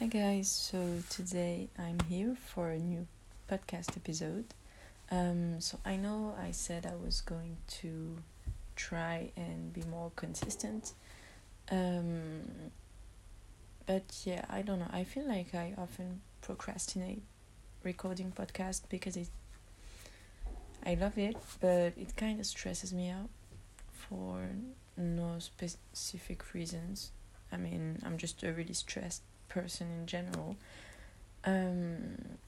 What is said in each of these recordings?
Hi guys, so today I'm here for a new podcast episode. Um, so I know I said I was going to try and be more consistent. Um, but yeah, I don't know. I feel like I often procrastinate recording podcast because it I love it, but it kind of stresses me out for no specific reasons. I mean, I'm just a really stressed person in general. Um,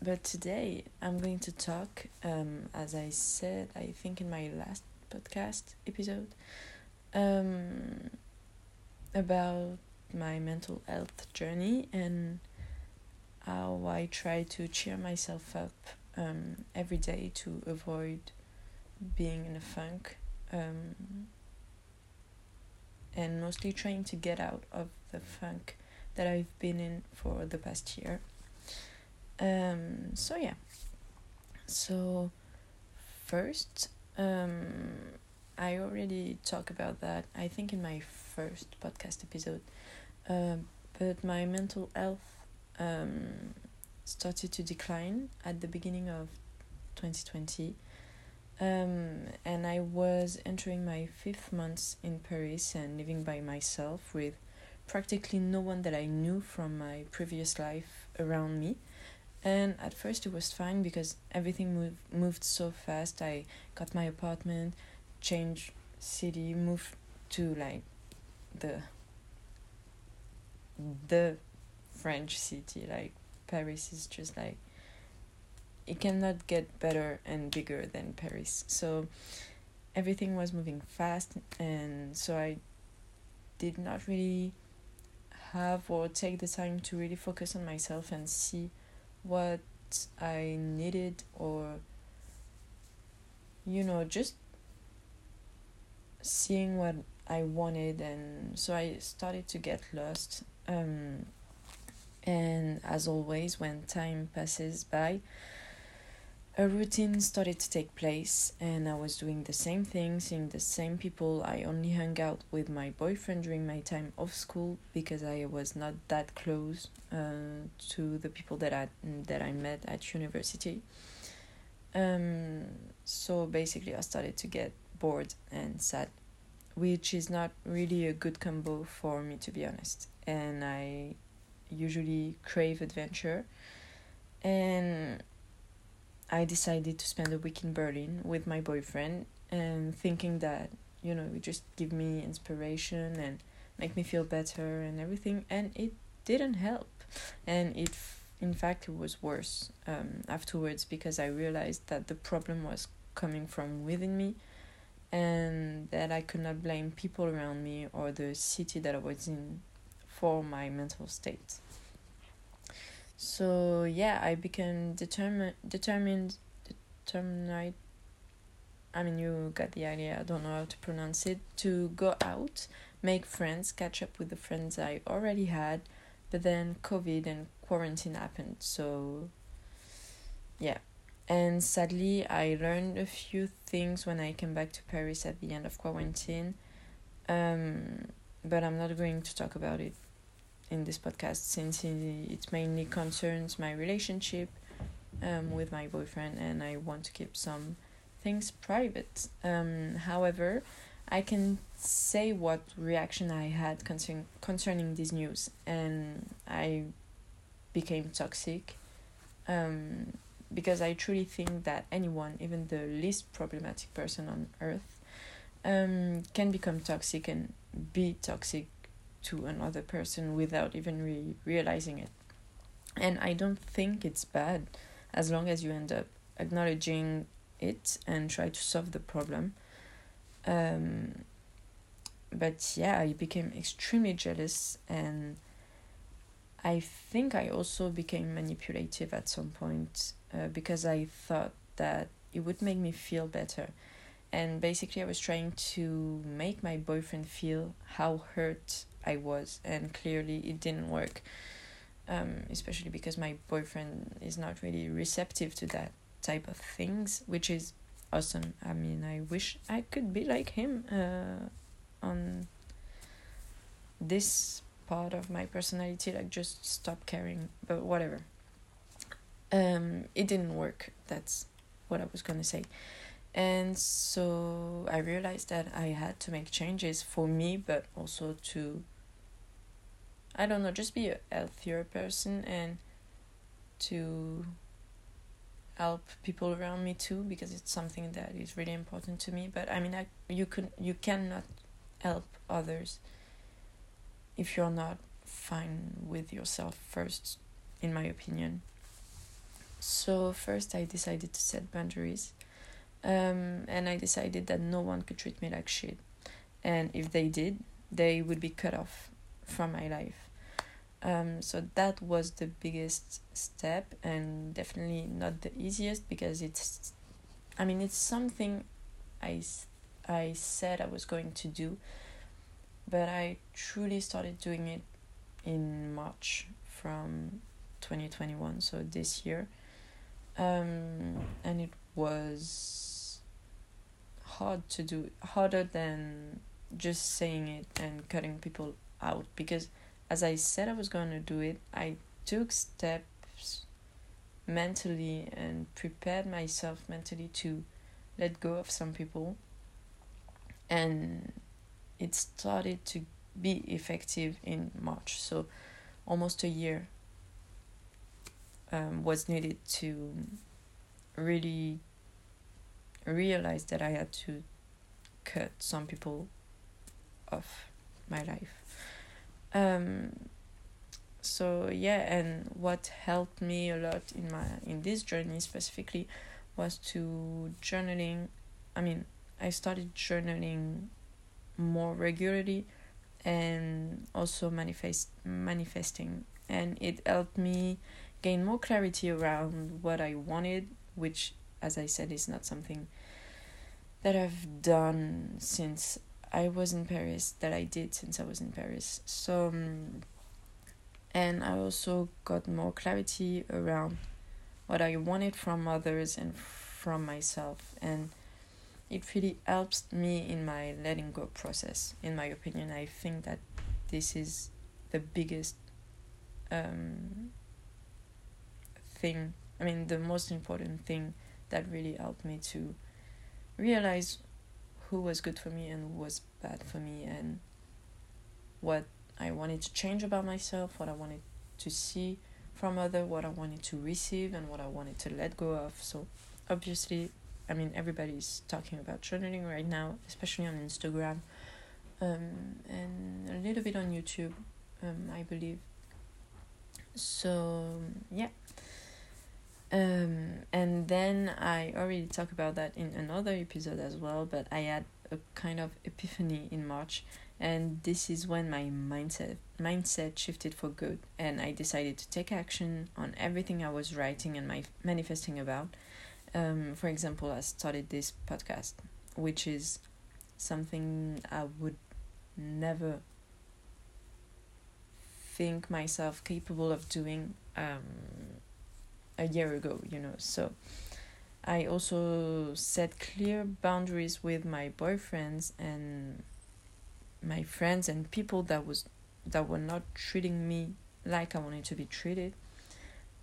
but today I'm going to talk, um, as I said, I think in my last podcast episode, um, about my mental health journey and how I try to cheer myself up um, every day to avoid being in a funk um, and mostly trying to get out of the funk that I've been in for the past year. Um, so yeah. So first, um, I already talked about that. I think in my first podcast episode, uh, but my mental health um, started to decline at the beginning of 2020. Um, and I was entering my fifth month in Paris and living by myself with practically no one that I knew from my previous life around me. And at first it was fine because everything moved moved so fast. I got my apartment, changed city, moved to like the the French city. Like Paris is just like it cannot get better and bigger than Paris. So everything was moving fast and so I did not really have or take the time to really focus on myself and see what I needed or you know just seeing what I wanted and so I started to get lost um and as always when time passes by a routine started to take place and I was doing the same thing, seeing the same people. I only hung out with my boyfriend during my time off school because I was not that close uh, to the people that I that I met at university. Um, so basically, I started to get bored and sad, which is not really a good combo for me to be honest. And I usually crave adventure, and I decided to spend a week in Berlin with my boyfriend and thinking that, you know, it would just give me inspiration and make me feel better and everything. And it didn't help. And it, in fact, it was worse um, afterwards because I realized that the problem was coming from within me and that I could not blame people around me or the city that I was in for my mental state. So yeah, I became determined, determined, determined. I mean, you got the idea. I don't know how to pronounce it. To go out, make friends, catch up with the friends I already had, but then COVID and quarantine happened. So yeah, and sadly, I learned a few things when I came back to Paris at the end of quarantine. Um, but I'm not going to talk about it in this podcast since it mainly concerns my relationship um, with my boyfriend and I want to keep some things private. Um, however, I can say what reaction I had concern- concerning this news and I became toxic um, because I truly think that anyone, even the least problematic person on earth, um, can become toxic and be toxic to another person without even re- realizing it. And I don't think it's bad as long as you end up acknowledging it and try to solve the problem. Um, but yeah, I became extremely jealous and I think I also became manipulative at some point uh, because I thought that it would make me feel better. And basically, I was trying to make my boyfriend feel how hurt I was, and clearly it didn't work. Um, especially because my boyfriend is not really receptive to that type of things, which is awesome. I mean, I wish I could be like him uh, on this part of my personality like just stop caring but whatever um it didn't work that's what i was to say and so i realized that i had to make changes for me but also to i don't know just be a healthier person and to help people around me too because it's something that is really important to me. But i mean I, you can you cannot help others if you're not fine with yourself first in my opinion. So first i decided to set boundaries um, and i decided that no one could treat me like shit. And if they did they would be cut off from my life um, so that was the biggest step and definitely not the easiest because it's i mean it's something i i said i was going to do but i truly started doing it in march from 2021 so this year. Um, and it was hard to do harder than just saying it and cutting people out because as I said I was going to do it, I took steps mentally and prepared myself mentally to let go of some people. And it started to be effective in March. So almost a year um, was needed to really realize that I had to cut some people off my life. Um, so yeah, and what helped me a lot in my in this journey specifically was to journaling. I mean, I started journaling more regularly and also manifest manifesting and it helped me gain more clarity around what I wanted which as I said is not something that I've done since I was in Paris that I did since I was in Paris. So, um, and I also got more clarity around what I wanted from others and from myself, and it really helps me in my letting go process. In my opinion, I think that this is the biggest um, thing. I mean, the most important thing that really helped me to realize who was good for me and who was bad for me and what I wanted to change about myself, what I wanted to see from other, what I wanted to receive and what I wanted to let go of. So obviously, I mean everybody's talking about journaling right now, especially on Instagram. Um, and a little bit on YouTube, um, I believe. So yeah, um, and then I already talked about that in another episode as well, but I had a kind of epiphany in March, and this is when my mindset mindset shifted for good, and I decided to take action on everything I was writing and my manifesting about. Um, for example, I started this podcast, which is something I would never think myself capable of doing um, a year ago, you know. So I also set clear boundaries with my boyfriends and my friends and people that was that were not treating me like I wanted to be treated.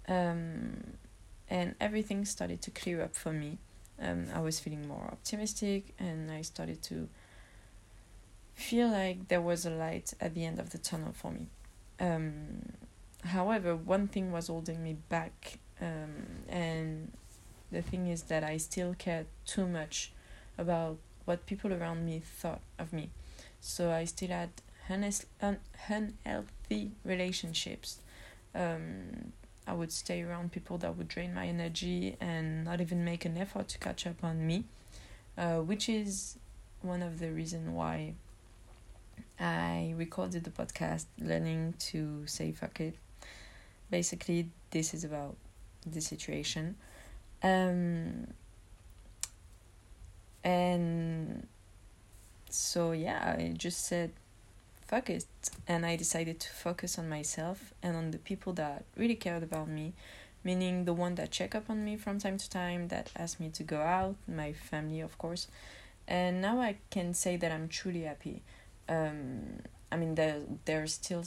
Um, and everything started to clear up for me. Um, I was feeling more optimistic and I started to feel like there was a light at the end of the tunnel for me. Um, however, one thing was holding me back um, and the thing is that I still cared too much about what people around me thought of me. So I still had unhealthy relationships. Um, I would stay around people that would drain my energy and not even make an effort to catch up on me, uh, which is one of the reasons why I recorded the podcast, learning to say fuck it. Basically, this is about the situation. Um, and so, yeah, I just said, fuck it. And I decided to focus on myself and on the people that really cared about me, meaning the one that check up on me from time to time, that asked me to go out, my family, of course. And now I can say that I'm truly happy. Um, I mean, there there's still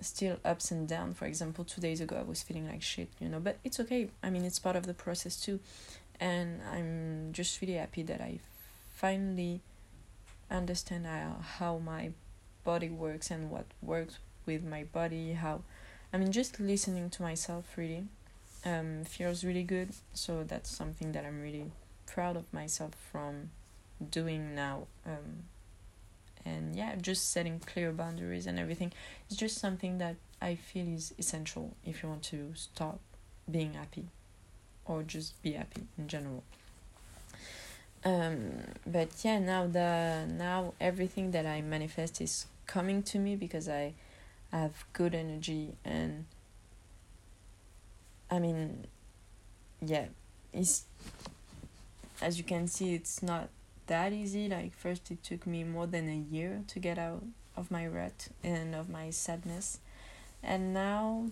still ups and down. For example two days ago i was feeling like shit you know but it's okay. I mean it's part of the process too. And i'm just really happy that i finally understand how, my body works and what works with my body how i mean just listening to myself really um feels really good. So that's something that i'm really proud of myself from doing now um and yeah just setting clear boundaries and everything. It's just something that i feel is essential if you want to start being happy or just be happy in general. Um but yeah now the now everything that i manifest is coming to me because i have good energy and i mean yeah it's as you can see it's not that easy. Like first it took me more than a year to get out of my rut and of my sadness. And now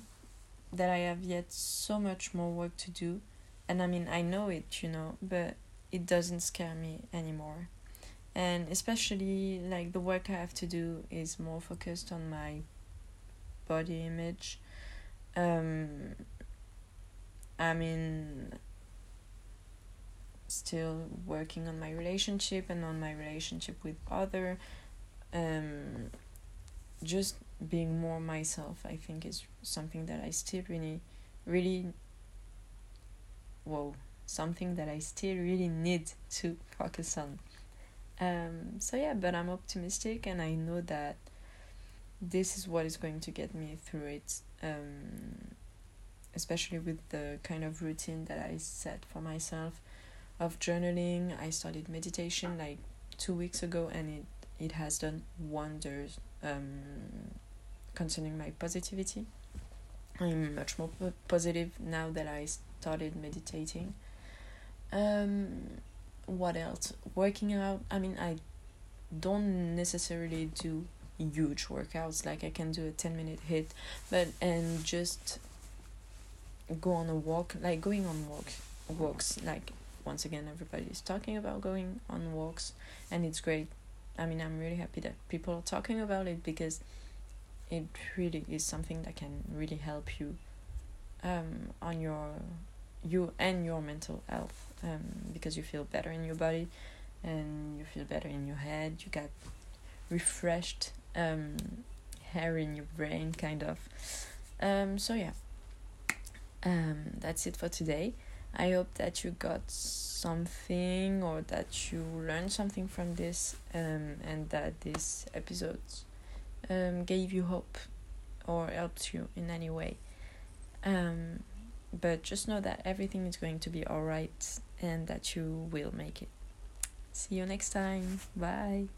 that I have yet so much more work to do, and I mean I know it, you know, but it doesn't scare me anymore. And especially like the work I have to do is more focused on my body image. Um I mean still working on my relationship and on my relationship with other um just being more myself i think is something that i still really really whoa something that i still really need to focus on. Um so yeah but i'm optimistic and i know that this is what is going to get me through it um especially with the kind of routine that i set for myself of journaling. I started meditation like two weeks ago, and it it has done wonders um, concerning my positivity. I'm much more positive now that I started meditating. Um, what else? Working out. I mean, I don't necessarily do huge workouts like I can do a 10 minute HIIT, but and just go on a walk, like going on walk walks like once again everybody is talking about going on walks and it's great. I mean i'm really happy that people are talking about it because it really is something that can really help you um, on your you and your mental health um, because you feel better in your body and you feel better in your head. You get refreshed um, hair in your brain kind of. Um, so yeah. Um, that's it for today I hope that you got something or that you learned something from this um, and that this episode um, gave you hope or helped you in any way. Um, but just know that everything is going to be alright and that you will make it. See you next time. Bye.